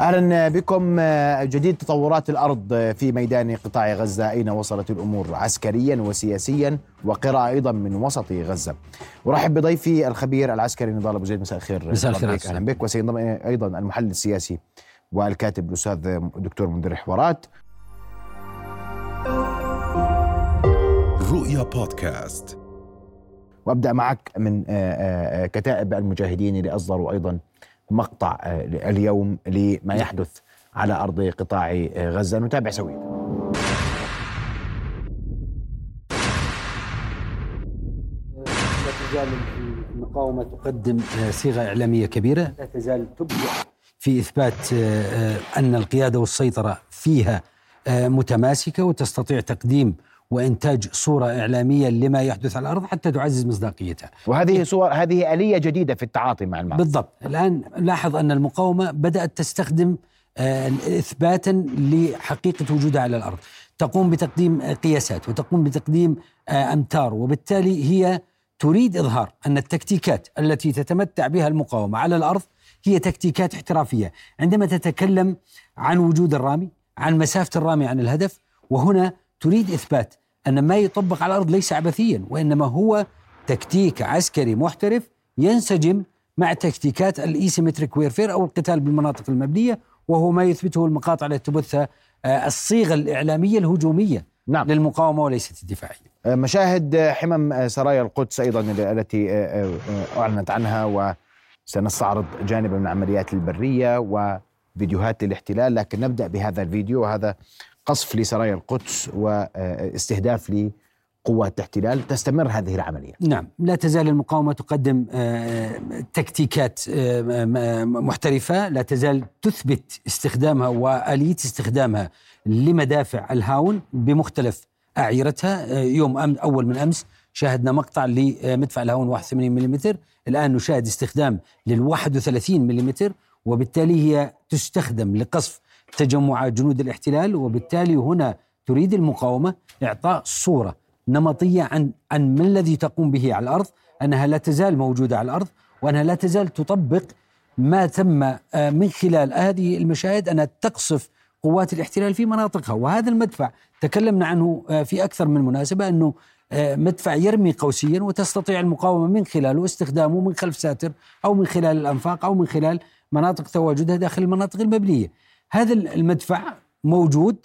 أهلا بكم. جديد تطورات الأرض في ميدان قطاع غزة. أين وصلت الأمور عسكريا وسياسيا؟ وقراءه أيضا من وسط غزة. أرحب بضيفي الخبير العسكري نضال أبو زيد. مساء الخير. مساء الخير أهلا بك. وسينضم أيضا المحلل السياسي والكاتب الأستاذ الدكتور منذر حوارات. رؤيا بودكاست. وأبدأ معك من كتائب المجاهدين اللي أصدروا أيضا مقطع اليوم لما يحدث على أرض قطاع غزة. نتابع سويا لا تزال المقاومة تقدم صيغة إعلامية كبيرة. لا تزال تبدع في إثبات أن القيادة والسيطرة فيها متماسكة وتستطيع تقديم وإنتاج صورة إعلامية لما يحدث على الأرض حتى تعزز مصداقيتها. وهذه صور هذه آلية جديدة في التعاطي مع المعركه. بالضبط، الآن لاحظ أن المقاومة بدأت تستخدم إثباتا لحقيقة وجودها على الأرض، تقوم بتقديم قياسات وتقوم بتقديم أمتار وبالتالي هي تريد إظهار أن التكتيكات التي تتمتع بها المقاومة على الأرض هي تكتيكات احترافية، عندما تتكلم عن وجود الرامي، عن مسافة الرامي عن الهدف، وهنا تريد إثبات أن ما يطبق على الأرض ليس عبثيا وإنما هو تكتيك عسكري محترف ينسجم مع تكتيكات ال asymmetric warfare أو القتال بالمناطق المبنية وهو ما يثبته المقاطع التي تبثها الصيغة الإعلامية الهجومية نعم. للمقاومة وليست الدفاعية. مشاهد حمم سرايا القدس أيضا التي أعلنت عنها وسنستعرض جانبا من عمليات البرية وفيديوهات للاحتلال لكن نبدأ بهذا الفيديو وهذا قصف لسرايا القدس واستهداف لقوات الاحتلال تستمر هذه العملية. نعم. لا تزال المقاومة تقدم تكتيكات محترفة. لا تزال تثبت استخدامها وآلية استخدامها لمدافع الهاون بمختلف أعيرتها. يوم أم أول من أمس شاهدنا مقطع لمدفع الهاون 81 ملم الآن نشاهد استخدام لل 31 ملم وبالتالي هي تستخدم لقصف تجمعات جنود الاحتلال وبالتالي هنا تريد المقاومة اعطاء صورة نمطية عن عن ما الذي تقوم به على الأرض أنها لا تزال موجودة على الأرض وأنها لا تزال تطبق ما تم من خلال هذه المشاهد أنها تقصف قوات الاحتلال في مناطقها وهذا المدفع تكلمنا عنه في أكثر من مناسبة أنه مدفع يرمي قوسيا وتستطيع المقاومة من خلاله استخدامه من خلف ساتر أو من خلال الأنفاق أو من خلال مناطق تواجدها داخل المناطق المبنية. هذا المدفع موجود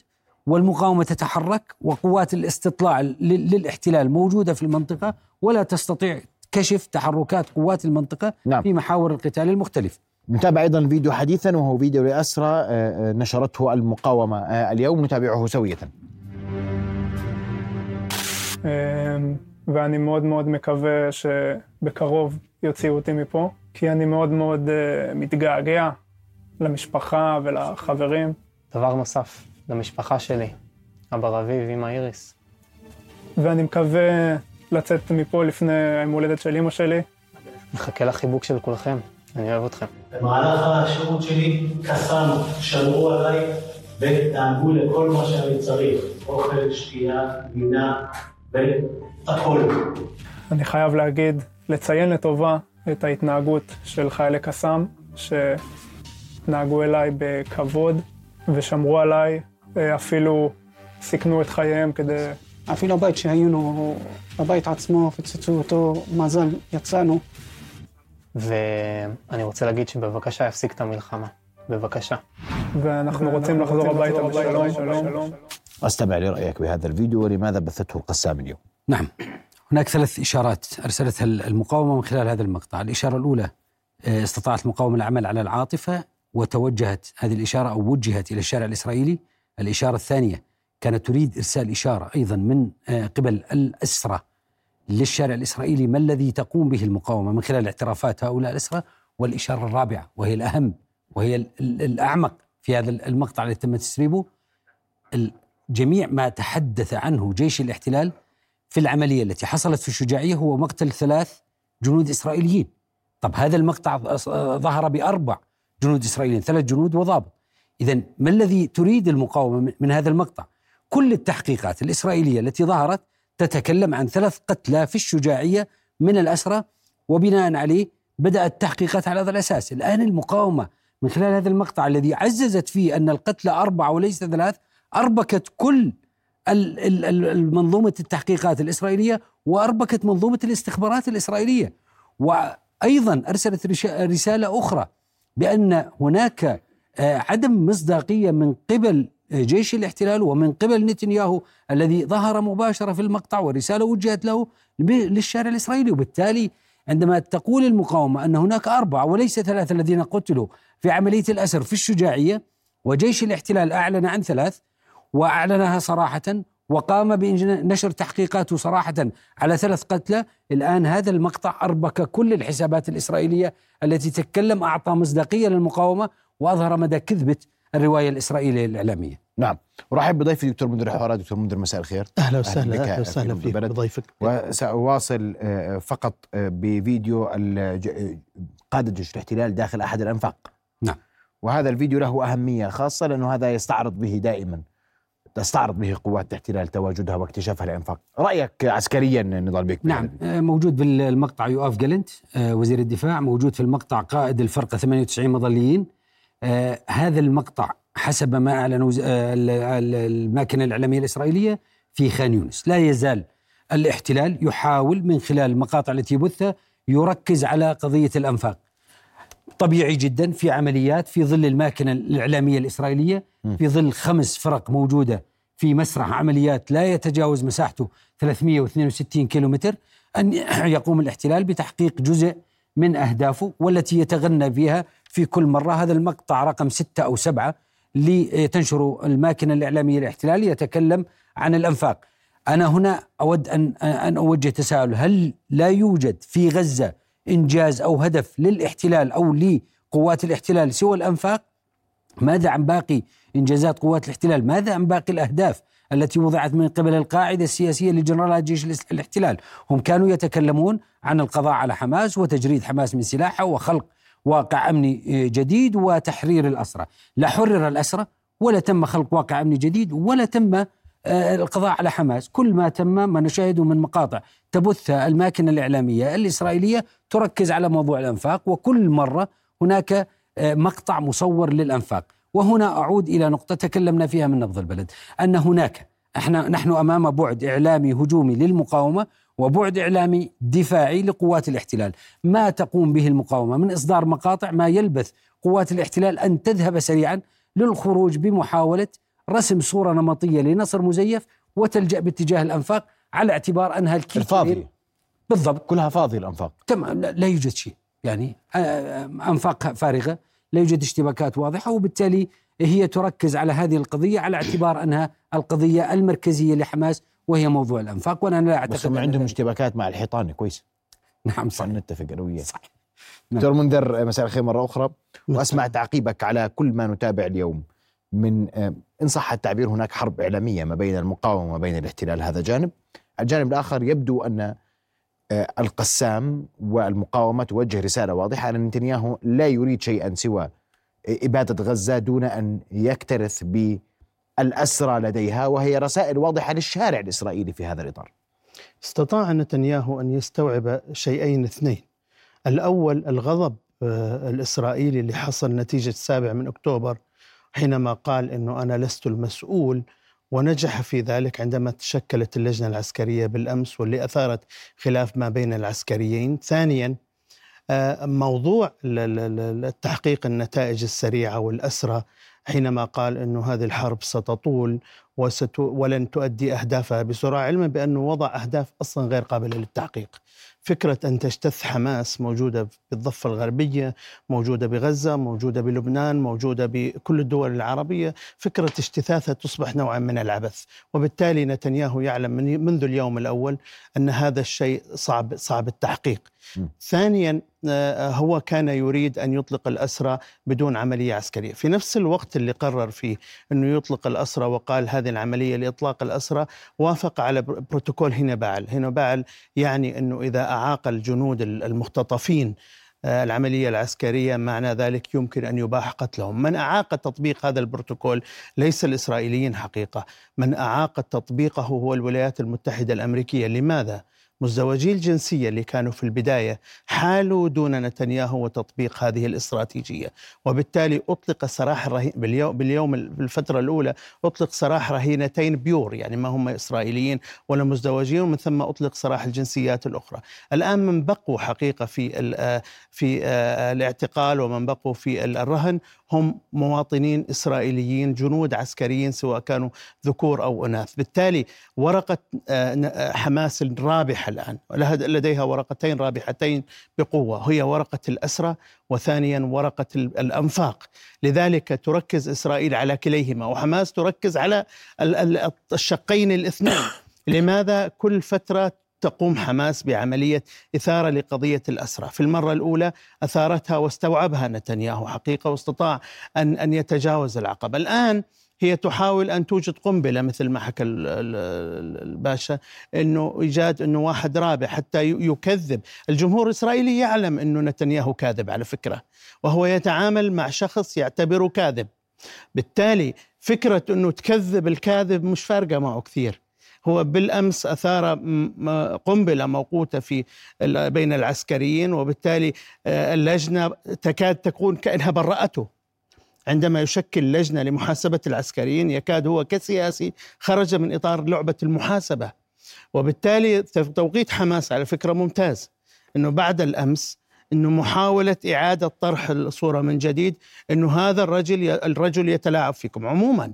والمقاومة تتحرك وقوات الاستطلاع للاحتلال موجودة في المنطقة ولا تستطيع كشف تحركات قوات المنطقة نعم. في محاور القتال المختلفة نتابع أيضا فيديو حديثا وهو فيديو لأسرى نشرته المقاومة اليوم نتابعه سوية ואני מאוד מאוד מקווה שבקרוב יוציאו אותי מפה, כי אני מאוד מאוד מתגעגע למשפחה ולחברים. דבר נוסף, למשפחה שלי, אבא רביב, אמא איריס. ואני מקווה לצאת מפה לפני היום הולדת של אמא שלי. מחכה לחיבוק של כולכם, אני אוהב אתכם. במהלך השירות שלי קסם, שמרו עליי ודאגו לכל מה שאני צריך, אוכל, שתייה, גינה והכל. אני חייב להגיד, לציין לטובה את ההתנהגות של חיילי קסאם, ש... התנהגו אליי בכבוד ושמרו עליי, אפילו סיכנו את חייהם כדי... אפילו הבית שהיינו, הבית עצמו, פצצו אותו, מזל, יצאנו. ואני רוצה להגיד שבבקשה יפסיק את המלחמה. בבקשה. ואנחנו רוצים לחזור הביתה בשלום, שלום. استمع لرايك بهذا الفيديو ولماذا بثته القسام اليوم؟ نعم هناك ثلاث اشارات ارسلتها المقاومه من خلال هذا المقطع، الاشاره الاولى استطاعت المقاومه العمل على العاطفه وتوجهت هذه الإشارة أو وجهت إلى الشارع الإسرائيلي. الإشارة الثانية كانت تريد إرسال إشارة أيضا من قبل الأسرة للشارع الإسرائيلي. ما الذي تقوم به المقاومة من خلال اعترافات هؤلاء الأسرة؟ والإشارة الرابعة وهي الأهم وهي الأعمق في هذا المقطع الذي تم تسريبه. جميع ما تحدث عنه جيش الاحتلال في العملية التي حصلت في الشجاعية هو مقتل ثلاث جنود إسرائيليين. طب هذا المقطع ظهر بأربع جنود إسرائيليين ثلاث جنود وضابط. إذا ما الذي تريد المقاومة من هذا المقطع؟ كل التحقيقات الإسرائيلية التي ظهرت تتكلم عن ثلاث قتلى في الشجاعية من الأسرى وبناء عليه بدأت التحقيقات على هذا الأساس. الآن المقاومة من خلال هذا المقطع الذي عززت فيه أن القتلى أربعة وليس ثلاث أربكت كل المنظومة التحقيقات الإسرائيلية وأربكت منظومة الاستخبارات الإسرائيلية. وأيضا أرسلت رسالة أخرى بأن هناك آه، عدم مصداقية من قبل آه، جيش الاحتلال ومن قبل نتنياهو الذي ظهر مباشرة في المقطع ورسالة وجهت له للشارع الإسرائيلي. وبالتالي عندما تقول المقاومة أن هناك أربعة وليس ثلاثة الذين قتلوا في عملية الأسر في الشجاعية وجيش الاحتلال أعلن عن ثلاث وأعلنها صراحة وقام بنشر تحقيقاته صراحة على ثلاث قتلى. الآن هذا المقطع أربك كل الحسابات الإسرائيلية التي تتكلم أعطى مصداقية للمقاومة وأظهر مدى كذبة الرواية الإسرائيلية الإعلامية. نعم. ورحب بضيفي دكتور منذر الحوارات دكتور منذر مساء الخير. أهلا وسهلا أهلا وسهلا فيك. بضيفك. وسأواصل آه، فقط آه، بفيديو قادة جيش الاحتلال داخل أحد الأنفاق. نعم. وهذا الفيديو له أهمية خاصة لأنه هذا يستعرض به دائما. تستعرض به قوات الاحتلال تواجدها واكتشافها الأنفاق. رأيك عسكريا نضال بك نعم آه، موجود بالمقطع يؤاف جالنت آه، وزير الدفاع موجود في المقطع قائد الفرقة 98 مظليين. آه، هذا المقطع حسب ما ال- الماكنة الإعلامية الإسرائيلية في خان يونس. لا يزال الاحتلال يحاول من خلال المقاطع التي يبثها يركز على قضية الأنفاق. طبيعي جدا في عمليات في ظل الماكنة الإعلامية الإسرائيلية في ظل خمس فرق موجودة في مسرح عمليات لا يتجاوز مساحته 362 كيلومتر أن يقوم الاحتلال بتحقيق جزء من أهدافه والتي يتغنى بها في كل مرة. هذا المقطع رقم ستة أو سبعة لتنشر الماكنة الإعلامية الاحتلال يتكلم عن الأنفاق. أنا هنا أود أن أن أوجه تساؤل هل لا يوجد في غزة إنجاز أو هدف للاحتلال أو لقوات الاحتلال سوى الأنفاق ماذا عن باقي إنجازات قوات الاحتلال؟ ماذا عن باقي الأهداف التي وضعت من قبل القاعدة السياسية لجنرالات جيش الاحتلال؟ هم كانوا يتكلمون عن القضاء على حماس وتجريد حماس من سلاحها وخلق واقع أمني آه، جديد وتحرير الأسرى، لا حرر الأسرى ولا تم خلق واقع أمني جديد ولا تم القضاء على حماس، كل ما تم ما نشاهده من مقاطع تبثها الماكنه الإعلامية الإسرائيلية تركز على موضوع الأنفاق وكل مرة هناك آه، مقطع مصور للأنفاق. وهنا أعود إلى نقطة تكلمنا فيها من نبض البلد أن هناك إحنا نحن أمام بعد إعلامي هجومي للمقاومة وبعد إعلامي دفاعي لقوات الاحتلال. ما تقوم به المقاومة؟ من إصدار مقاطع ما يلبث قوات الاحتلال أن تذهب سريعا للخروج بمحاولة رسم صورة نمطية لنصر مزيف وتلجأ باتجاه الأنفاق على اعتبار أنها الكيل الفاضية بالضبط. كلها فاضية الأنفاق. تمام. لا, يوجد شيء. يعني آه، آه، أنفاق فارغة. لا يوجد اشتباكات واضحة وبالتالي هي تركز على هذه القضية على اعتبار أنها القضية المركزية لحماس وهي موضوع الأنفاق. وأنا لا أعتقد بس هم عندهم اشتباكات مع الحيطان كويس. نعم صح نتفق أنا وياك. صحيح. دكتور منذر مساء الخير مرة أخرى. وأسمع تعقيبك على كل ما نتابع اليوم من آه، إن صح التعبير هناك حرب إعلامية ما بين المقاومة وما بين الاحتلال هذا جانب. الجانب الآخر يبدو أن آه، القسام والمقاومة توجه رسالة واضحة أن نتنياهو لا يريد شيئا سوى إبادة غزة دون أن يكترث بالأسرى لديها وهي رسائل واضحة للشارع الإسرائيلي في هذا الإطار. استطاع نتنياهو أن يستوعب شيئين اثنين. الأول الغضب آه، الإسرائيلي اللي حصل نتيجة السابع من أكتوبر حينما قال إنه أنا لست المسؤول ونجح في ذلك عندما تشكلت اللجنة العسكرية بالأمس واللي أثارت خلاف ما بين العسكريين. ثانيا آه، موضوع ال- ال- ال- التحقيق النتائج السريعة والأسرى حينما قال إنه هذه الحرب ستطول وست ولن تؤدي أهدافها بسرعة علما بانه وضع أهداف أصلا غير قابلة للتحقيق. فكرة أن تجتث حماس موجودة بالضفة الغربية، موجودة بغزة، موجودة بلبنان، موجودة بكل الدول العربية، فكرة اجتثاثها تصبح نوعا من العبث، وبالتالي نتنياهو يعلم من منذ اليوم الأول أن هذا الشيء صعب صعب التحقيق. م. ثانيا آه، هو كان يريد أن يطلق الأسرى بدون عملية عسكرية، في نفس الوقت اللي قرر فيه أنه يطلق الأسرى وقال هذه العملية لإطلاق الاسرى وافق على بر- بروتوكول هينباعل، هينباعل يعني إنه إذا أعاق الجنود ال- المختطفين آه، العملية العسكرية معنى ذلك يمكن أن يباح قتلهم، من أعاق تطبيق هذا البروتوكول ليس الإسرائيليين حقيقة، من أعاق تطبيقه هو الولايات المتحدة الأمريكية، لماذا؟ مزدوجي الجنسية اللي كانوا في البداية حالوا دون نتنياهو وتطبيق هذه الاستراتيجية. وبالتالي أطلق سراح الرهين باليوم, باليوم بالفترة الأولى أطلق سراح رهينتين بيور يعني ما هم إسرائيليين ولا مزدوجين ومن ثم أطلق سراح الجنسيات الأخرى. الآن من بقوا حقيقة في في الاعتقال ومن بقوا في الرهن هم مواطنين إسرائيليين جنود عسكريين سواء كانوا ذكور أو إناث. بالتالي ورقة حماس الرابحة الآن. لديها ورقتين رابحتين بقوة. هي ورقة الأسرة وثانيا ورقة الأنفاق. لذلك تركز إسرائيل على كليهما وحماس تركز على الشقين الاثنين. لماذا كل فترة تقوم حماس بعملية إثارة لقضية الأسرة في المرة الأولى أثارتها واستوعبها نتنياهو حقيقة واستطاع أن, أن يتجاوز العقبة. الآن هي تحاول أن توجد قنبلة مثل ما حكى الباشا إنه إيجاد إنه واحد رابع حتى يكذب، الجمهور الإسرائيلي يعلم إنه نتنياهو كاذب على فكرة، وهو يتعامل مع شخص يعتبره كاذب. بالتالي فكرة إنه تكذب الكاذب مش فارقة معه كثير. هو بالأمس أثار قنبلة موقوتة في بين العسكريين وبالتالي آه، اللجنة تكاد تكون كأنها برأته عندما يشكل لجنة لمحاسبة العسكريين يكاد هو كسياسي خرج من إطار لعبة المحاسبة. وبالتالي توقيت حماس على فكرة ممتاز. إنه بعد الأمس إنه محاولة إعادة طرح الصورة من جديد إنه هذا الرجل الرجل يتلاعب فيكم. عموما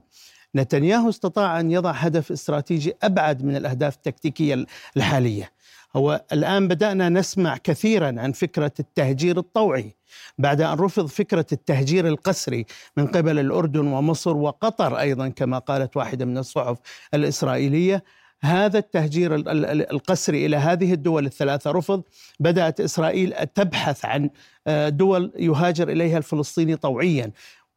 نتنياهو استطاع أن يضع هدف استراتيجي أبعد من الأهداف التكتيكية الحالية. هو الآن بدأنا نسمع كثيرا عن فكرة التهجير الطوعي. بعد أن رفض فكرة التهجير القسري من قبل الأردن ومصر وقطر أيضا كما قالت واحدة من الصحف الإسرائيلية هذا التهجير القسري إلى هذه الدول الثلاثة رفض. بدأت إسرائيل تبحث عن آه، دول يهاجر إليها الفلسطيني طوعيا.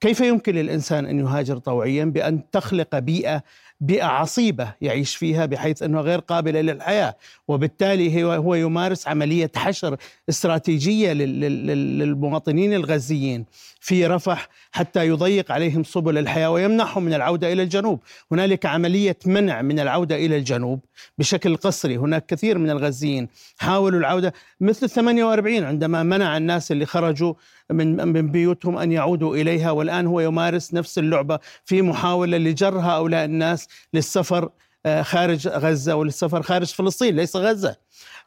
كيف يمكن للإنسان أن يهاجر طوعيا بأن تخلق بيئة بيئة عصيبة يعيش فيها بحيث أنه غير قابلة للحياة؟ وبالتالي هو يمارس عملية حشر استراتيجية للمواطنين الغزيين في رفح حتى يضيق عليهم سبل الحياة ويمنعهم من العودة إلى الجنوب. هنالك عملية منع من العودة إلى الجنوب بشكل قسري. هناك كثير من الغزيين حاولوا العودة مثل 48 عندما منع الناس اللي خرجوا من من بيوتهم أن يعودوا إليها والآن هو يمارس نفس اللعبة في محاولة لجر هؤلاء الناس للسفر آه، خارج غزة وللسفر خارج فلسطين ليس غزة.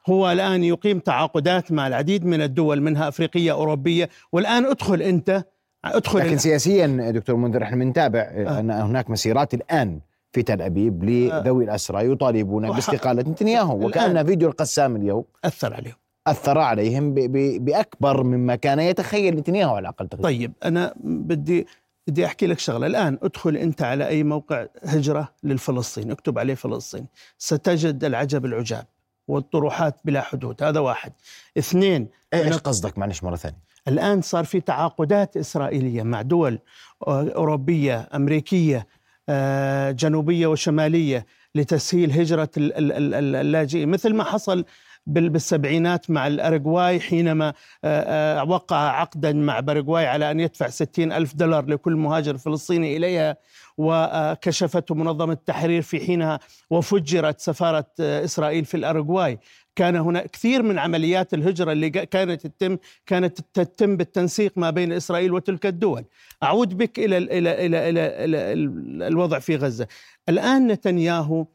هو الآن يقيم تعاقدات مع العديد من الدول منها أفريقية أوروبية. والآن ادخل أنت ادخل لكن سياسيا دكتور منذر إحنا بنتابع آه. أن هناك مسيرات الآن في تل أبيب لذوي الأسرى يطالبون باستقالة نتنياهو وكان فيديو القسام اليوم. أثر عليهم. أثر عليهم بأكبر مما كان يتخيل نتنياهو على الاقل تقريبا. طيب أنا بدي بدي أحكي لك شغلة. الآن ادخل أنت على أي موقع هجرة للفلسطين. اكتب عليه فلسطين. ستجد العجب العجاب والطروحات بلا حدود. هذا واحد. اثنين إيش قصدك؟ معلش مرة ثانية. الآن صار في تعاقدات إسرائيلية مع دول أوروبية أمريكية آه، جنوبية وشمالية لتسهيل هجرة اللاجئين. مثل ما حصل بالسبعينات مع الأرجواي حينما آه، آه، وقع عقدا مع باراغواي على أن يدفع ستين ألف دولار لكل مهاجر فلسطيني إليها وكشفته منظمة التحرير في حينها وفجرت سفارة آه، إسرائيل في الأرجواي كان هناك كثير من عمليات الهجرة اللي كانت تتم كانت تتم بالتنسيق ما بين إسرائيل وتلك الدول. أعود بك إلى, إلى, إلى, إلى, إلى الوضع في غزة. الآن نتنياهو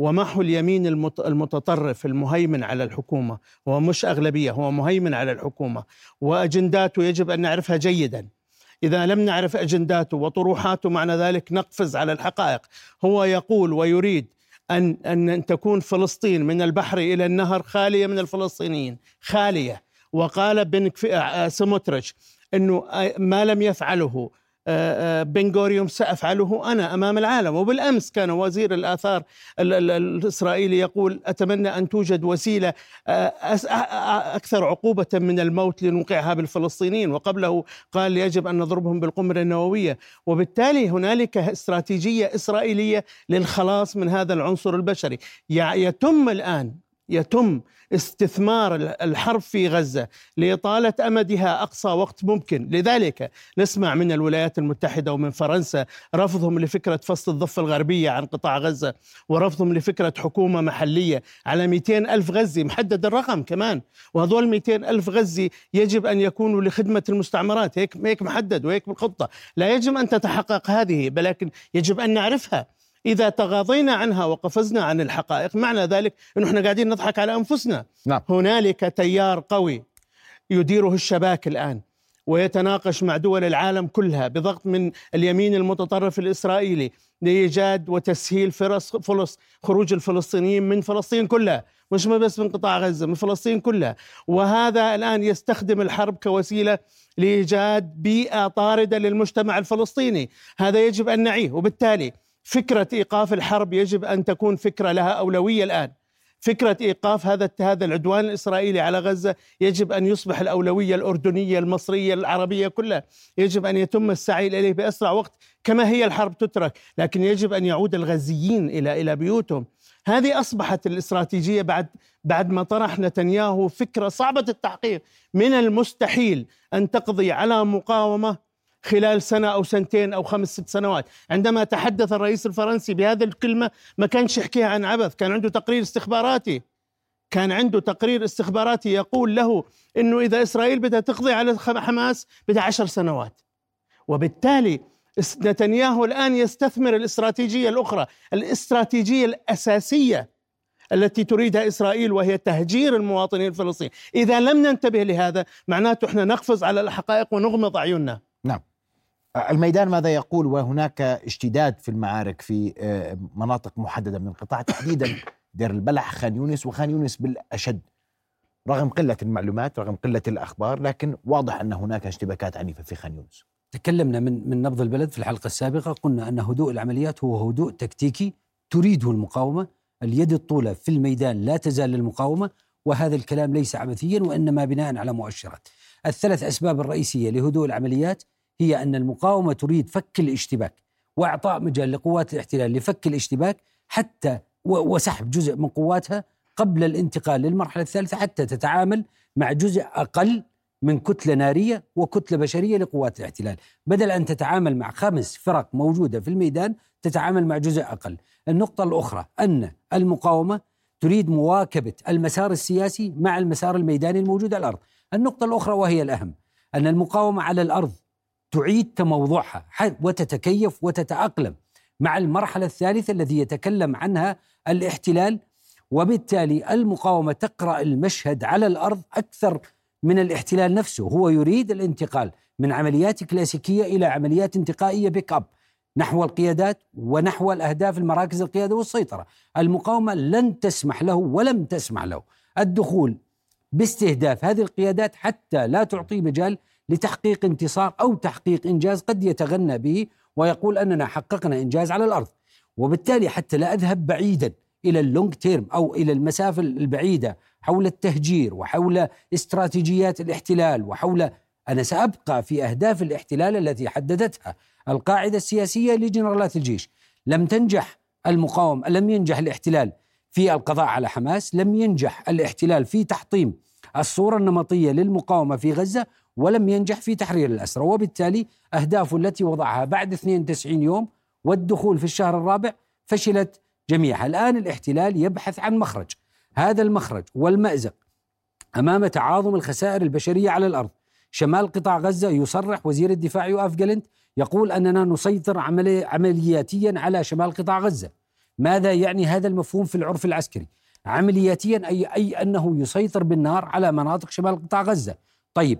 ومحو اليمين المتطرف المهيمن على الحكومة؟ هو مش أغلبية هو مهيمن على الحكومة. وأجنداته يجب أن نعرفها جيدا. إذا لم نعرف أجنداته وطروحاته معنى ذلك نقفز على الحقائق. هو يقول ويريد أن أن تكون فلسطين من البحر إلى النهر خالية من الفلسطينيين. خالية. وقال بن سموتريتش إنه ما لم يفعله آه، آه، بنغوريوم سأفعله أنا أمام العالم. وبالأمس كان وزير الآثار الإسرائيلي يقول أتمنى أن توجد وسيلة آه، أكثر عقوبة من الموت لنوقعها بالفلسطينيين. وقبله قال يجب أن نضربهم بالقنبلة النووية. وبالتالي هنالك استراتيجية إسرائيلية للخلاص من هذا العنصر البشري. يتم الآن يتم استثمار الحرب في غزة لإطالة أمدها أقصى وقت ممكن، لذلك نسمع من الولايات المتحدة ومن فرنسا رفضهم لفكرة فصل الضفة الغربية عن قطاع غزة ورفضهم لفكرة حكومة محلية على 200 ألف غزي محدد الرقم كمان. وهذول 200 ألف غزي يجب أن يكونوا لخدمة المستعمرات. هيك هيك محدد وهيك بالخطة، لا يجب أن تتحقق هذه ولكن يجب أن نعرفها. إذا تغاضينا عنها وقفزنا عن الحقائق معنى ذلك أنه إحنا قاعدين نضحك على أنفسنا. نعم. هنالك تيار قوي يديره الشباك الآن ويتناقش مع دول العالم كلها بضغط من اليمين المتطرف الإسرائيلي لإيجاد وتسهيل فرص فلس خروج الفلسطينيين من فلسطين كلها مش بس من قطاع غزة من فلسطين كلها. وهذا الآن يستخدم الحرب كوسيلة لإيجاد بيئة طاردة للمجتمع الفلسطيني. هذا يجب أن نعيه. وبالتالي فكرة إيقاف الحرب يجب أن تكون فكرة لها أولوية الآن. فكرة إيقاف هذا هذا العدوان الإسرائيلي على غزة يجب أن يصبح الأولوية الأردنية المصرية العربية كلها. يجب أن يتم السعي إليه بأسرع وقت كما هي الحرب تترك لكن يجب أن يعود الغزيين إلى إلى بيوتهم. هذه أصبحت الاستراتيجية بعد بعد ما طرح نتنياهو فكرة صعبة التحقيق. من المستحيل أن تقضي على مقاومة خلال سنة أو سنتين أو خمس ست سنوات. عندما تحدث الرئيس الفرنسي بهذه الكلمة ما كانش يحكيها عن عبث كان عنده تقرير استخباراتي كان عنده تقرير استخباراتي يقول له إنه إذا إسرائيل بدها تقضي على حماس بدها عشر سنوات. وبالتالي نتنياهو الآن يستثمر الاستراتيجية الأخرى الاستراتيجية الأساسية التي تريدها إسرائيل وهي تهجير المواطنين الفلسطينيين. إذا لم ننتبه لهذا معناته إحنا نقفز على الحقائق ونغمض أعيننا. نعم. الميدان ماذا يقول؟ وهناك اشتداد في المعارك في آه، مناطق محددة من القطاع تحديدا دير البلح خان يونس وخان يونس بالأشد. رغم قلة المعلومات رغم قلة الأخبار لكن واضح أن هناك اشتباكات عنيفة في خان يونس. تكلمنا من من نبض البلد في الحلقة السابقة قلنا أن هدوء العمليات هو هدوء تكتيكي تريده المقاومة. اليد الطولة في الميدان لا تزال للمقاومة وهذا الكلام ليس عبثيا وإنما بناء على مؤشرات. الثلاث أسباب الرئيسية لهدوء العمليات هي أن المقاومة تريد فك الاشتباك وإعطاء مجال لقوات الاحتلال لفك الاشتباك حتى وسحب جزء من قواتها قبل الانتقال للمرحلة الثالثة حتى تتعامل مع جزء أقل من كتلة نارية وكتلة بشرية لقوات الاحتلال. بدل أن تتعامل مع خمس فرق موجودة في الميدان تتعامل مع جزء أقل. النقطة الأخرى أن المقاومة تريد مواكبة المسار السياسي مع المسار الميداني الموجود على الأرض. النقطة الأخرى وهي الأهم أن المقاومة على الأرض تعيد تموضعها وتتكيف وتتأقلم مع المرحلة الثالثة التي يتكلم عنها الاحتلال وبالتالي المقاومة تقرأ المشهد على الأرض أكثر من الاحتلال نفسه. هو يريد الانتقال من عمليات كلاسيكية إلى عمليات انتقائية بيك أب نحو القيادات ونحو الأهداف المراكز القيادة والسيطرة. المقاومة لن تسمح له ولم تسمح له الدخول باستهداف هذه القيادات حتى لا تعطي مجال لتحقيق انتصار أو تحقيق إنجاز قد يتغنى به ويقول أننا حققنا إنجاز على الأرض. وبالتالي حتى لا أذهب بعيدا إلى اللونج تيرم أو إلى المسافة البعيدة حول التهجير وحول استراتيجيات الاحتلال وحول أنا سأبقى في أهداف الاحتلال التي حددتها القاعدة السياسية لجنرالات الجيش. لم تنجح المقاوم لم ينجح الاحتلال في القضاء على حماس لم ينجح الاحتلال في تحطيم الصورة النمطية للمقاومة في غزة ولم ينجح في تحرير الأسرى وبالتالي أهدافه التي وضعها بعد 92 يوم والدخول في الشهر الرابع فشلت جميعها. الآن الاحتلال يبحث عن مخرج. هذا المخرج والمأزق أمام تعاظم الخسائر البشرية على الأرض. شمال قطاع غزة يصرح وزير الدفاع يوآف جالنت يقول أننا نسيطر عملي عملياتيا على شمال قطاع غزة. ماذا يعني هذا المفهوم في العرف العسكري؟ عملياتيا أي, أي أنه يسيطر بالنار على مناطق شمال قطاع غزة. طيب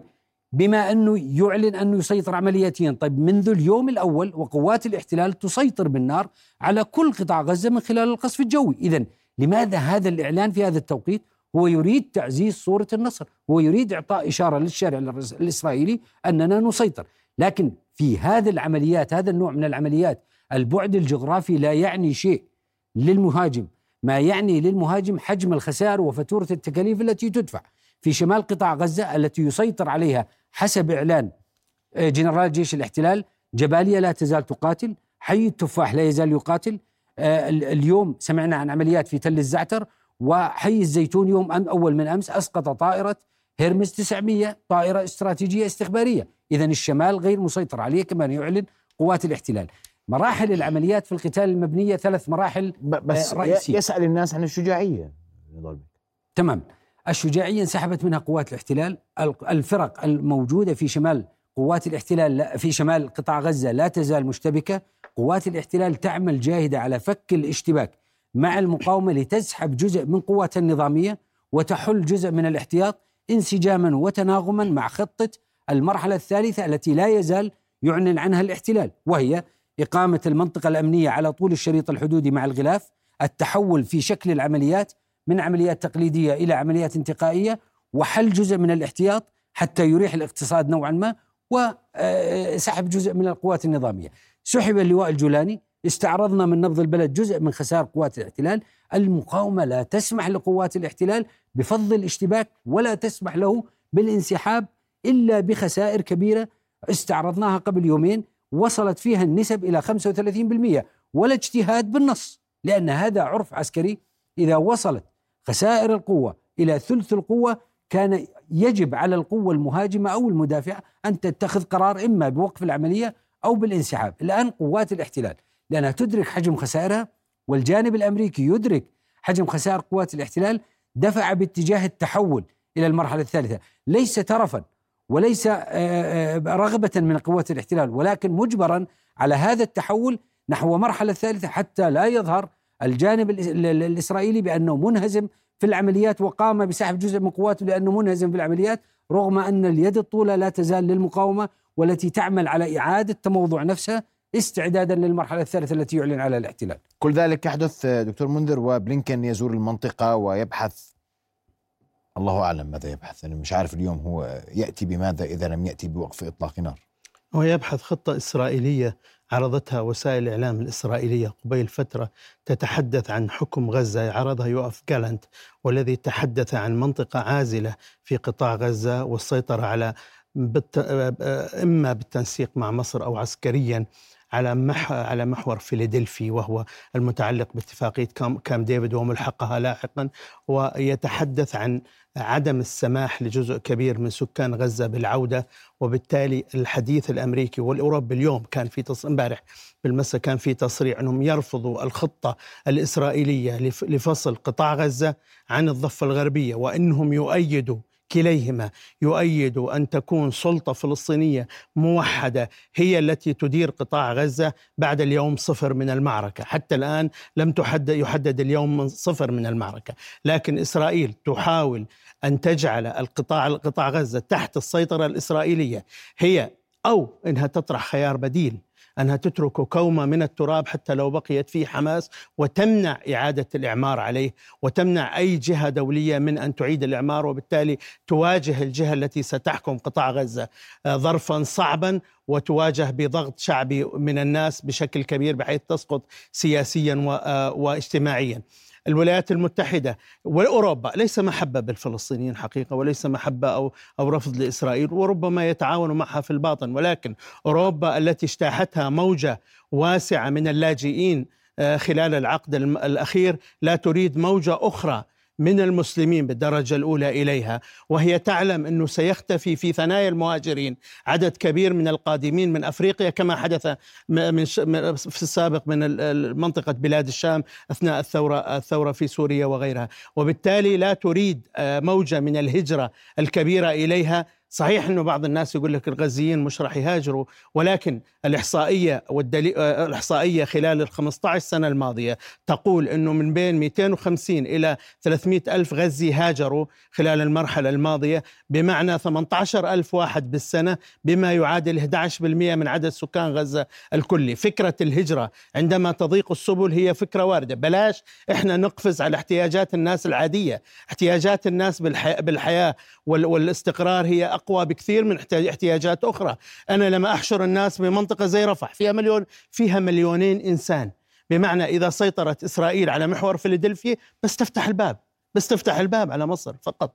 بما أنه يعلن أنه يسيطر عملياتيا. طيب منذ اليوم الأول وقوات الاحتلال تسيطر بالنار على كل قطاع غزة من خلال القصف الجوي. إذا لماذا هذا الإعلان في هذا التوقيت؟ هو يريد تعزيز صورة النصر هو يريد إعطاء إشارة للشارع الإسرائيلي أننا نسيطر. لكن في هذه العمليات هذا النوع من العمليات البعد الجغرافي لا يعني شيء للمهاجم. ما يعني للمهاجم حجم الخسائر وفاتورة التكاليف التي تدفع. في شمال قطاع غزة التي يسيطر عليها حسب إعلان آه، جنرال جيش الاحتلال. جباليا لا تزال تقاتل حي التفاح لا يزال يقاتل. آه، اليوم سمعنا عن عمليات في تل الزعتر وحي الزيتون يوم أم أول من أمس أسقط طائرة هيرمس 900 طائرة استراتيجية استخبارية. إذا الشمال غير مسيطر عليه كما يعلن قوات الاحتلال. مراحل العمليات في القتال المبنية ثلاث مراحل بس آه، رئيسية. يسأل الناس عن بك. تمام. الشجاعية انسحبت منها قوات الاحتلال. ال- الفرق الموجودة في شمال قوات الاحتلال لا- في شمال قطاع غزة لا تزال مشتبكة. قوات الاحتلال تعمل جاهدة على فك الاشتباك مع المقاومة لتسحب جزء من قواتها النظامية وتحل جزء من الاحتياط انسجاما وتناغما مع خطة المرحلة الثالثة التي لا يزال يعلن عنها الاحتلال وهي إقامة المنطقة الأمنية على طول الشريط الحدودي مع الغلاف التحول في شكل العمليات من عمليات تقليدية إلى عمليات انتقائية وحل جزء من الاحتياط حتى يريح الاقتصاد نوعا ما وسحب جزء من القوات النظامية. سحب اللواء الجولاني استعرضنا من نبض البلد جزء من خسائر قوات الاحتلال، المقاومة لا تسمح لقوات الاحتلال بفض الاشتباك ولا تسمح له بالانسحاب إلا بخسائر كبيرة استعرضناها قبل يومين وصلت فيها النسب إلى 35% ولا اجتهاد بالنص لأن هذا عرف عسكري إذا وصلت خسائر القوة إلى ثلث القوة كان يجب على القوة المهاجمة أو المدافعة أن تتخذ قرار إما بوقف العملية أو بالانسحاب، الآن قوات الاحتلال لأنها تدرك حجم خسائرها والجانب الأمريكي يدرك حجم خسائر قوات الاحتلال دفع باتجاه التحول إلى المرحلة الثالثة، ليس ترفا وليس آه، آه، رغبة من قوات الاحتلال ولكن مجبرا على هذا التحول نحو مرحلة ثالثة حتى لا يظهر الجانب الإس- ال- ال- الإسرائيلي بأنه منهزم في العمليات وقام بسحب جزء من قواته لأنه منهزم في العمليات رغم أن اليد الطولى لا تزال للمقاومة والتي تعمل على إعادة تموضع نفسها استعدادا للمرحلة الثالثة التي يعلن على الاحتلال. كل ذلك يحدث دكتور منذر وبلينكن يزور المنطقة ويبحث الله أعلم ماذا يبحث أنا مش عارف اليوم هو يأتي بماذا إذا لم يأتي بوقف إطلاق نار هو يبحث خطة إسرائيلية عرضتها وسائل الإعلام الإسرائيلية قبيل فترة تتحدث عن حكم غزة عرضها يوقف جالنت والذي تحدث عن منطقة عازلة في قطاع غزة والسيطرة على بالت... إما بالتنسيق مع مصر أو عسكريا. على مح... على محور فيلادلفي وهو المتعلق باتفاقية كامب ديفيد وملحقها لاحقا ويتحدث عن عدم السماح لجزء كبير من سكان غزة بالعودة وبالتالي الحديث الأمريكي والأوروبي اليوم كان في. امبارح بالمساء كان في تصريح أنهم يرفضوا الخطة الإسرائيلية لف... لفصل قطاع غزة عن الضفة الغربية وإنهم يؤيدوا كليهما يؤيد أن تكون سلطة فلسطينية موحدة هي التي تدير قطاع غزة بعد اليوم صفر من المعركة، حتى الآن لم تحدد يحدد اليوم من صفر من المعركة، لكن إسرائيل تحاول أن تجعل القطاع قطاع غزة تحت السيطرة الإسرائيلية. هي أو إنها تطرح خيار بديل أنها تترك كومه من التراب حتى لو بقيت فيه حماس وتمنع إعادة الإعمار عليه وتمنع أي جهة دولية من أن تعيد الإعمار وبالتالي تواجه الجهة التي ستحكم قطاع غزة آه، ظرفا صعبا وتواجه بضغط شعبي من الناس بشكل كبير بحيث تسقط سياسيا آه، واجتماعيا. الولايات المتحدة وأوروبا ليس محبة بالفلسطينيين حقيقة وليس محبة أو, أو رفض لإسرائيل وربما يتعاون معها في الباطن. ولكن أوروبا التي اجتاحتها موجة واسعة من اللاجئين آه، خلال العقد الأخير لا تريد موجة أخرى من المسلمين بالدرجة الأولى إليها وهي تعلم أنه سيختفي في ثنايا المهاجرين عدد كبير من القادمين من أفريقيا كما حدث من في السابق من منطقة بلاد الشام أثناء الثورة الثورة في سوريا وغيرها. وبالتالي لا تريد آه، موجة من الهجرة الكبيرة إليها صحيح إنه بعض الناس يقول لك الغزيين مش راح يهاجروا ولكن الإحصائية والدليل الإحصائية خلال ال 15 سنة الماضية تقول إنه من بين 250 إلى 300 ألف غزي هاجروا خلال المرحلة الماضية بمعنى 18 ألف واحد بالسنة بما يعادل 11% من عدد سكان غزة الكلي. فكرة الهجرة عندما تضيق السبل هي فكرة واردة. بلاش إحنا نقفز على احتياجات الناس العادية. احتياجات الناس بالحياة, والاستقرار هي أقوى بكثير من احتياج- احتياجات أخرى. أنا لما أحشر الناس بمنطقة زي رفح فيها مليون فيها مليونين إنسان. بمعنى إذا سيطرت إسرائيل على محور فيلادلفيا بس تفتح الباب. بس تفتح الباب على مصر فقط.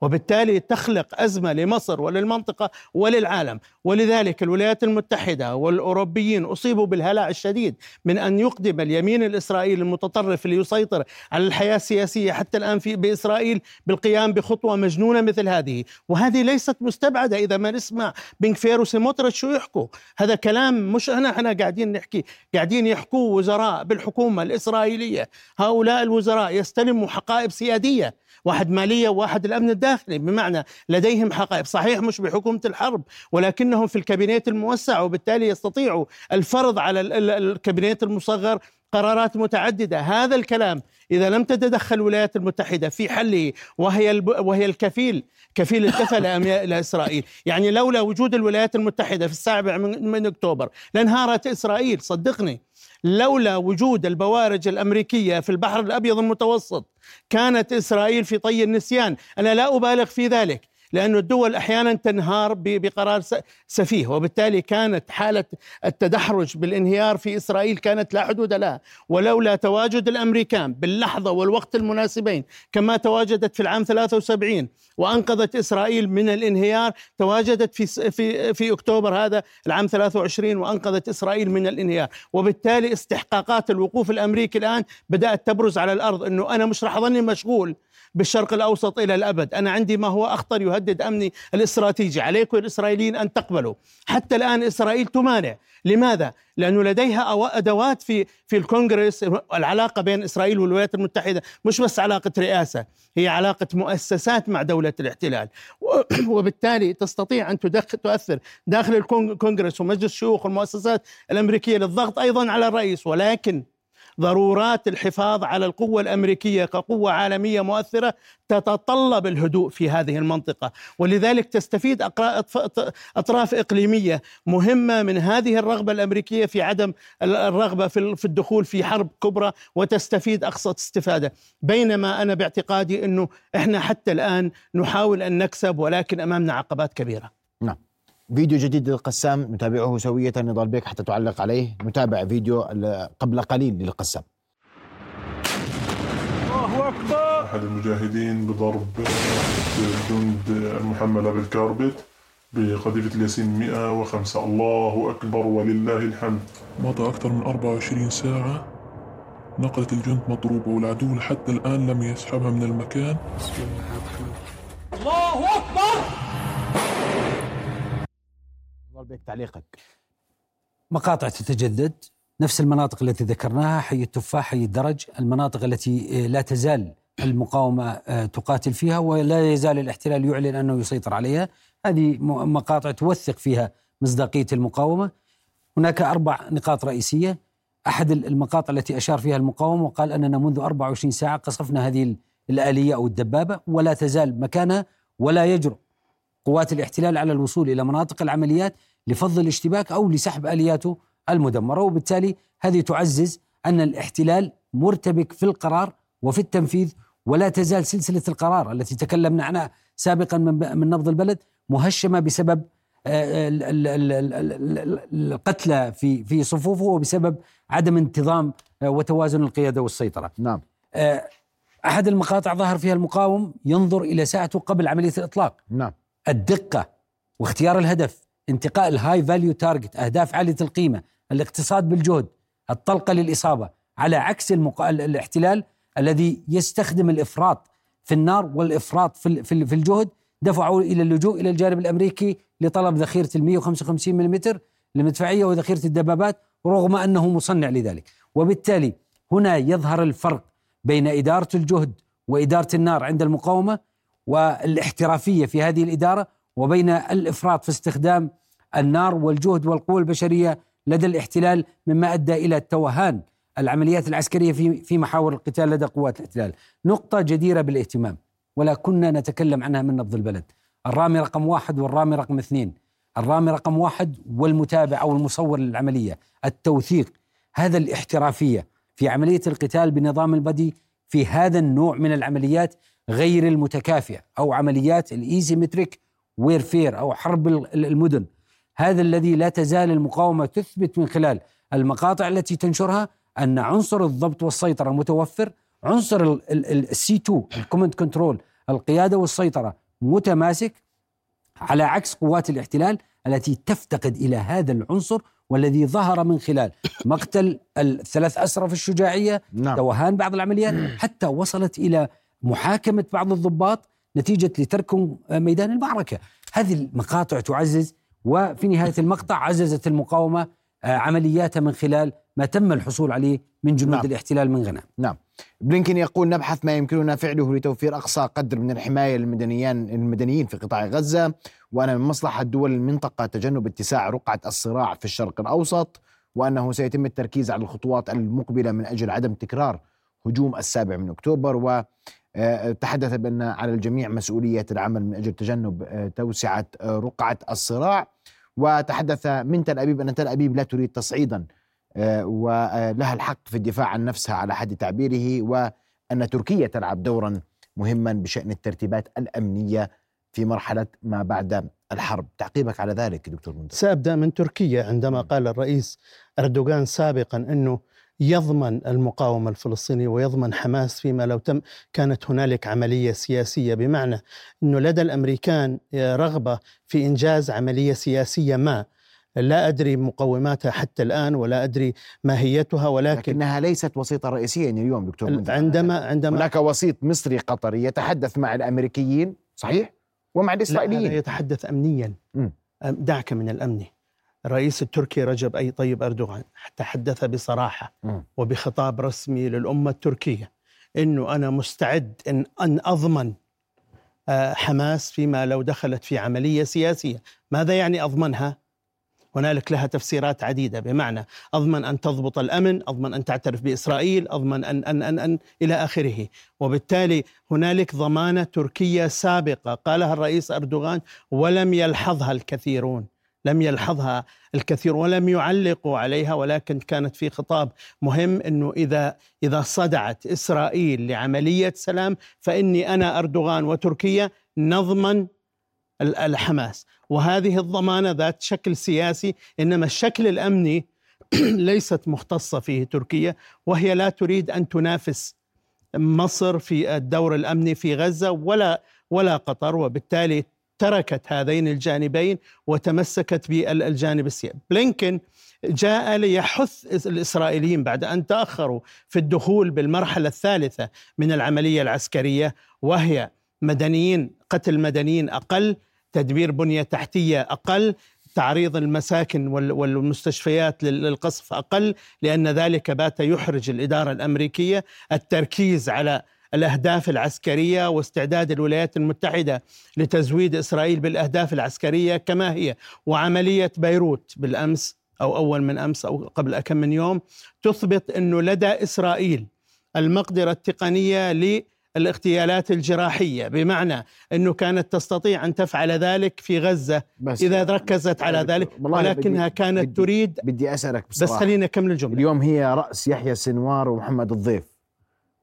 وبالتالي تخلق أزمة لمصر وللمنطقة وللعالم. ولذلك الولايات المتحدة والأوروبيين أصيبوا بالهلع الشديد من أن يقدم اليمين الإسرائيلي المتطرف ليسيطر على الحياة السياسية حتى الآن في بإسرائيل بالقيام بخطوة مجنونة مثل هذه. وهذه ليست مستبعدة إذا ما نسمع بنكفير وسيموتريتش شو يحكوا. هذا كلام مش أنا إحنا قاعدين نحكي قاعدين يحكوا وزراء بالحكومة الإسرائيلية. هؤلاء الوزراء يستلموا حقائب سيادية. واحد مالية وواحد الأمن الداخلي. بمعنى لديهم حقائب. صحيح مش بحكومة الحرب ولكنهم في الكابينيت الموسع وبالتالي يستطيعوا الفرض على الكابينيت المصغر قرارات متعددة. هذا الكلام إذا لم تتدخل الولايات المتحدة في حله وهي وهي الكفيل كفيل الكفله لإسرائيل. يعني لولا وجود الولايات المتحدة في السابع من أكتوبر لانهارت إسرائيل. صدقني. لولا وجود البوارج الأمريكية في البحر الأبيض المتوسط كانت إسرائيل في طي النسيان. أنا لا أبالغ في ذلك. لأن الدول أحيانا تنهار بقرار سفيه وبالتالي كانت حالة التدحرج بالانهيار في إسرائيل كانت لا حدود لها. ولولا تواجد الأمريكان باللحظة والوقت المناسبين كما تواجدت في العام 73 وأنقذت إسرائيل من الانهيار تواجدت في, في, في أكتوبر هذا العام 23 وأنقذت إسرائيل من الانهيار. وبالتالي استحقاقات الوقوف الأمريكي الآن بدأت تبرز على الأرض. أنه أنا مش راح أظني مشغول بالشرق الأوسط إلى الأبد، أنا عندي ما هو أخطر يهدد أمني الاستراتيجي، عليكم الإسرائيليين أن تقبلوا، حتى الآن إسرائيل تمانع، لماذا؟ لأنه لديها أدوات في في الكونغرس العلاقة بين إسرائيل والولايات المتحدة. مش بس علاقة رئاسة، هي علاقة مؤسسات مع دولة الاحتلال، وبالتالي تستطيع أن تؤثر داخل الكونغرس ومجلس الشيوخ والمؤسسات الأمريكية للضغط أيضا على الرئيس، ولكن ضرورات الحفاظ على القوة الأمريكية كقوة عالمية مؤثرة تتطلب الهدوء في هذه المنطقة. ولذلك تستفيد أطراف إقليمية مهمة من هذه الرغبة الأمريكية في عدم الرغبة في الدخول في حرب كبرى وتستفيد أقصى استفادة. بينما أنا باعتقادي أنه إحنا حتى الآن نحاول أن نكسب ولكن أمامنا عقبات كبيرة. فيديو جديد للقسام نتابعه سوية نضال بيك حتى تعلق عليه. نتابع فيديو قبل قليل للقسام. الله أكبر. أحد المجاهدين بضرب الجند المحملة بالكاربت بقذيفة الياسين 105 الله أكبر ولله الحمد. مضى أكثر من 24 ساعة. نقلة الجند مضروبة والعدو لحتى الآن لم يسحبها من المكان. بسم الله الرحمن بك تعليقك. مقاطع تتجدد. نفس المناطق التي ذكرناها حي التفاح حي الدرج المناطق التي آه، لا تزال المقاومة آه، تقاتل فيها ولا يزال الاحتلال يعلن أنه يسيطر عليها. هذه مقاطع توثق فيها مصداقية المقاومة. هناك أربع نقاط رئيسية. أحد المقاطع التي أشار فيها المقاومة وقال أننا منذ 24 ساعة قصفنا هذه الآلية أو الدبابة ولا تزال مكانها ولا يجرؤ قوات الاحتلال على الوصول إلى مناطق العمليات. لفض الاشتباك أو لسحب آلياته المدمرة وبالتالي هذه تعزز أن الاحتلال مرتبك في القرار وفي التنفيذ ولا تزال سلسلة القرار التي تكلمنا عنها سابقا من نبض البلد مهشمة بسبب آه، القتلى في في صفوفه وبسبب عدم انتظام آه، وتوازن القيادة والسيطرة. نعم. آه، أحد المقاطع ظهر فيها المقاوم ينظر إلى ساعته قبل عملية الإطلاق. نعم. الدقة واختيار الهدف انتقاء ال high value target أهداف عالية القيمة الاقتصاد بالجهد الطلقة للإصابة على عكس المق... الاحتلال الذي يستخدم الإفراط في النار والإفراط في في, الجهد. دفعوا إلى اللجوء إلى الجانب الأمريكي لطلب ذخيرة ال 155 ملم المدفعيه وذخيرة الدبابات رغم أنه مصنع لذلك. وبالتالي هنا يظهر الفرق بين إدارة الجهد وإدارة النار عند المقاومة والإحترافية في هذه الإدارة وبين الإفراط في استخدام النار والجهد والقوة البشرية لدى الاحتلال مما أدى إلى توهان العمليات العسكرية في في محاور القتال لدى قوات الاحتلال، نقطة جديرة بالاهتمام ولا كنا نتكلم عنها من نبض البلد. الرامي رقم واحد والرامي رقم اثنين. الرامي رقم واحد والمتابع أو المصور للعملية، التوثيق هذا الاحترافية في عملية القتال بنظام البدي في هذا النوع من العمليات غير المتكافئة أو عمليات ال asymmetric warfare أو حرب المدن. هذا الذي لا تزال المقاومة تثبت من خلال المقاطع التي تنشرها أن عنصر الضبط والسيطرة متوفر عنصر ال C 2 ال command control القيادة والسيطرة متماسك على عكس قوات الاحتلال التي تفتقد إلى هذا العنصر والذي ظهر من خلال مقتل الثلاث اسرى في الشجاعية نعم. توهان بعض العمليات حتى وصلت إلى محاكمة بعض الضباط نتيجة لتركهم ميدان المعركة. هذه المقاطع تعزز وفي نهاية المقطع عززت المقاومة آه، عملياتها من خلال ما تم الحصول عليه من جنود نعم. الاحتلال من غنم. نعم. بلينكين يقول نبحث ما يمكننا فعله لتوفير أقصى قدر من الحماية للمدنيين المدنيين في قطاع غزة. وان من مصلحة دول المنطقة تجنب اتساع رقعة الصراع في الشرق الأوسط وأنه سيتم التركيز على الخطوات المقبلة من أجل عدم تكرار هجوم السابع من أكتوبر. و تحدث بأن على الجميع مسؤولية العمل من أجل تجنب آه، توسعة آه، رقعة الصراع. وتحدث من تل أبيب أن تل أبيب لا تريد تصعيدا آه، ولها الحق في الدفاع عن نفسها على حد تعبيره وأن تركيا تلعب دورا مهما بشأن الترتيبات الأمنية في مرحلة ما بعد الحرب، تعقيبك على ذلك دكتور منتظر سأبدأ من تركيا عندما قال الرئيس أردوغان سابقا أنه يضمن المقاومة الفلسطينية ويضمن حماس فيما لو تم كانت هنالك عملية سياسية. بمعنى أنه لدى الأمريكان رغبة في إنجاز عملية سياسية ما. لا أدري مقوماتها حتى الآن ولا أدري ماهيتها ولكن لكنها ليست وسيطة رئيسية اليوم دكتور عندما عندما هناك وسيط مصري قطري يتحدث مع الأمريكيين صحيح؟ ومع لا هذا الإسرائيليين. يتحدث امنيا. مم. دعك من الأمن. الرئيس التركي رجب أي طيب أردوغان تحدث بصراحة مم. وبخطاب رسمي للأمة التركية إنه أنا مستعد ان أن أضمن آه، حماس فيما لو دخلت في عملية سياسية، ماذا يعني أضمنها؟ هنالك لها تفسيرات عديدة بمعنى أضمن أن تضبط الأمن، أضمن أن تعترف بإسرائيل، أضمن ان ان ان, أن إلى آخره، وبالتالي هنالك ضمانة تركية سابقة قالها الرئيس أردوغان ولم يلحظها الكثيرون، لم يلحظها الكثير ولم يعلقوا عليها ولكن كانت في خطاب مهم إنه إذا إذا صدعت إسرائيل لعملية سلام فإني أنا أردوغان وتركيا نضمن ال- الحماس. وهذه الضمانة ذات شكل سياسي إنما الشكل الأمني ليست مختصة فيه تركيا وهي لا تريد أن تنافس مصر في الدور الأمني في غزة ولا ولا قطر. وبالتالي تركت هذين الجانبين وتمسكت بالجانب السياسي. بلينكن جاء ليحث الإسرائيليين بعد أن تأخروا في الدخول بالمرحلة الثالثة من العملية العسكرية وهي مدنيين قتل مدنيين أقل تدمير بنية تحتية أقل تعريض المساكن وال- والمستشفيات لل- للقصف أقل لأن ذلك بات يحرج الإدارة الأمريكية التركيز على الأهداف العسكرية واستعداد الولايات المتحدة لتزويد إسرائيل بالأهداف العسكرية كما هي وعملية بيروت بالأمس أو أول من أمس أو قبل كم من يوم تثبت أنه لدى إسرائيل المقدرة التقنية للاغتيالات الجراحية. بمعنى أنه كانت تستطيع أن تفعل ذلك في غزة بس إذا ركزت على ذلك ولكنها كانت بدي- تريد بدي أسألك بس بصراحة. خليني أكمل الجملة. اليوم هي رأس يحيى السنوار ومحمد الضيف.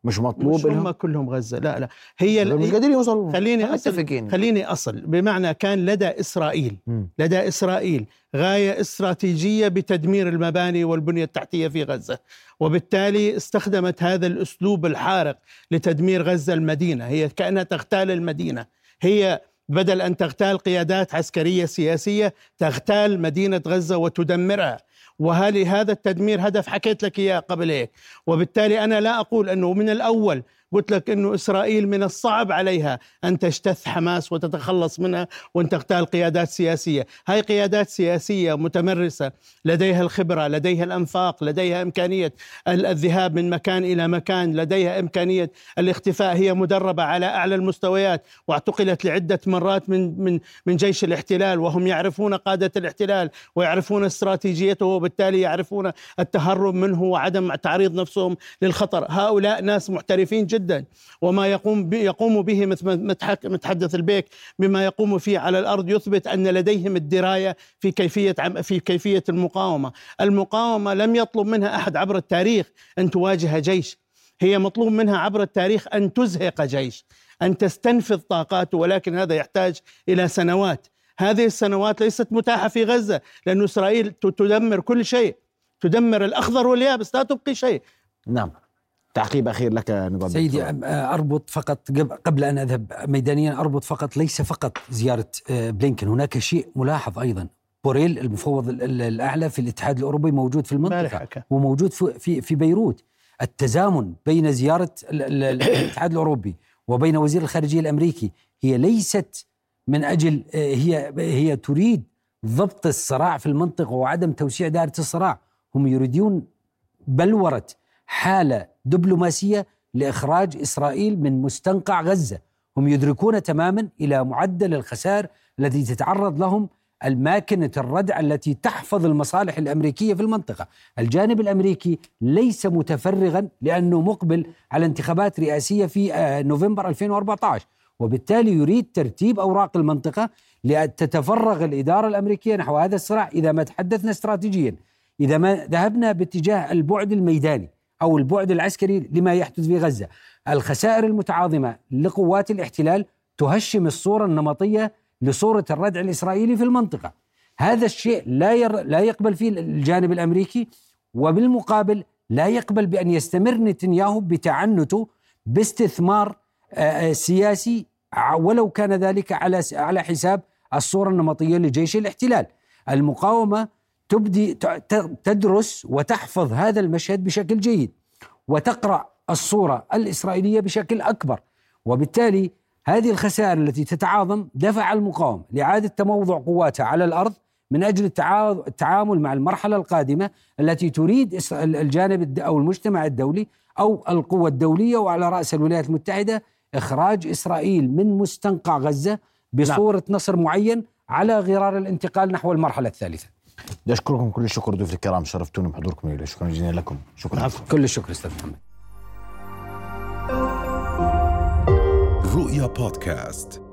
مش مطلوب مش هم لهم كلهم غزة. لا لا. هي مش قادرين يوصلوا. خليني أصل متفقين. خليني أصل. بمعنى كان لدى إسرائيل. مم. لدى إسرائيل غاية استراتيجية بتدمير المباني والبنية التحتية في غزة. وبالتالي استخدمت هذا الأسلوب الحارق لتدمير غزة المدينة. هي كأنها تغتال المدينة. هي بدل أن تغتال قيادات عسكرية سياسية تغتال مدينة غزة وتدمرها. وهل هذا التدمير هدف؟ حكيت لك إياه قبل هيك. وبالتالي أنا لا أقول أنه من الأول قلت لك أنه إسرائيل من الصعب عليها أن تجتث حماس وتتخلص منها وأن تغتال قيادات سياسية. هاي قيادات سياسية متمرسة. لديها الخبرة لديها الأنفاق لديها إمكانية ال- الذهاب من مكان إلى مكان لديها إمكانية الاختفاء. هي مدربة على أعلى المستويات واعتقلت لعدة مرات من من من جيش الاحتلال وهم يعرفون قادة الاحتلال ويعرفون استراتيجيته وبالتالي يعرفون التهرب منه وعدم تعريض نفسهم للخطر. هؤلاء ناس محترفين جدا. وما يقوم يقوم به مثل متحدث البيك بما يقوم فيه على الأرض يثبت أن لديهم الدراية في كيفية في كيفية المقاومة، المقاومة لم يطلب منها أحد عبر التاريخ أن تواجه جيش، هي مطلوب منها عبر التاريخ أن تزهق جيش، أن تستنفذ طاقاته ولكن هذا يحتاج إلى سنوات، هذه السنوات ليست متاحة في غزة لأن إسرائيل تدمر كل شيء، تدمر الأخضر واليابس لا تبقي شيء، نعم. تعقيب أخير لك نضال سيدي أربط فقط قبل أن أذهب ميدانيا أربط فقط ليس فقط زيارة بلينكن. هناك شيء ملاحظ أيضا. بوريل المفوض الأعلى في الاتحاد الأوروبي موجود في المنطقة وموجود في في بيروت. التزامن بين زيارة الاتحاد الأوروبي وبين وزير الخارجية الأمريكي هي ليست من أجل هي هي تريد ضبط الصراع في المنطقة وعدم توسيع دائرة الصراع. هم يريدون بلورة حالة دبلوماسية لإخراج إسرائيل من مستنقع غزة. هم يدركون تماما إلى معدل الخسائر الذي تتعرض لهم الماكنة الردع التي تحفظ المصالح الأمريكية في المنطقة. الجانب الأمريكي ليس متفرغا لأنه مقبل على انتخابات رئاسية في آه، نوفمبر 2014 وبالتالي يريد ترتيب أوراق المنطقة لتتفرغ الإدارة الأمريكية نحو هذا الصراع إذا ما تحدثنا استراتيجيا. إذا ما ذهبنا باتجاه البعد الميداني أو البعد العسكري لما يحدث في غزة. الخسائر المتعاظمة لقوات الاحتلال تهشم الصورة النمطية لصورة الردع الإسرائيلي في المنطقة. هذا الشيء لا ير... لا يقبل فيه الجانب الأمريكي وبالمقابل لا يقبل بأن يستمر نتنياهو بتعنته باستثمار سياسي ولو كان ذلك على على حساب الصورة النمطية لجيش الاحتلال. المقاومة تبدي تدرس وتحفظ هذا المشهد بشكل جيد وتقرأ الصورة الإسرائيلية بشكل أكبر وبالتالي هذه الخسائر التي تتعاظم دفع المقاومة لإعادة تموضع قواتها على الأرض من أجل التعامل مع المرحلة القادمة التي تريد الجانب أو المجتمع الدولي أو القوة الدولية وعلى رأس الولايات المتحدة إخراج إسرائيل من مستنقع بصورة نعم. نصر معين على غرار الانتقال نحو المرحلة الثالثة أشكركم كل الشكر ضيوف الكرام شرفتوني بحضوركم إلي. شكرا جزيلا لكم. شكرا. نعم. كل الشكر أستاذ محمد. رؤيا بودكاست.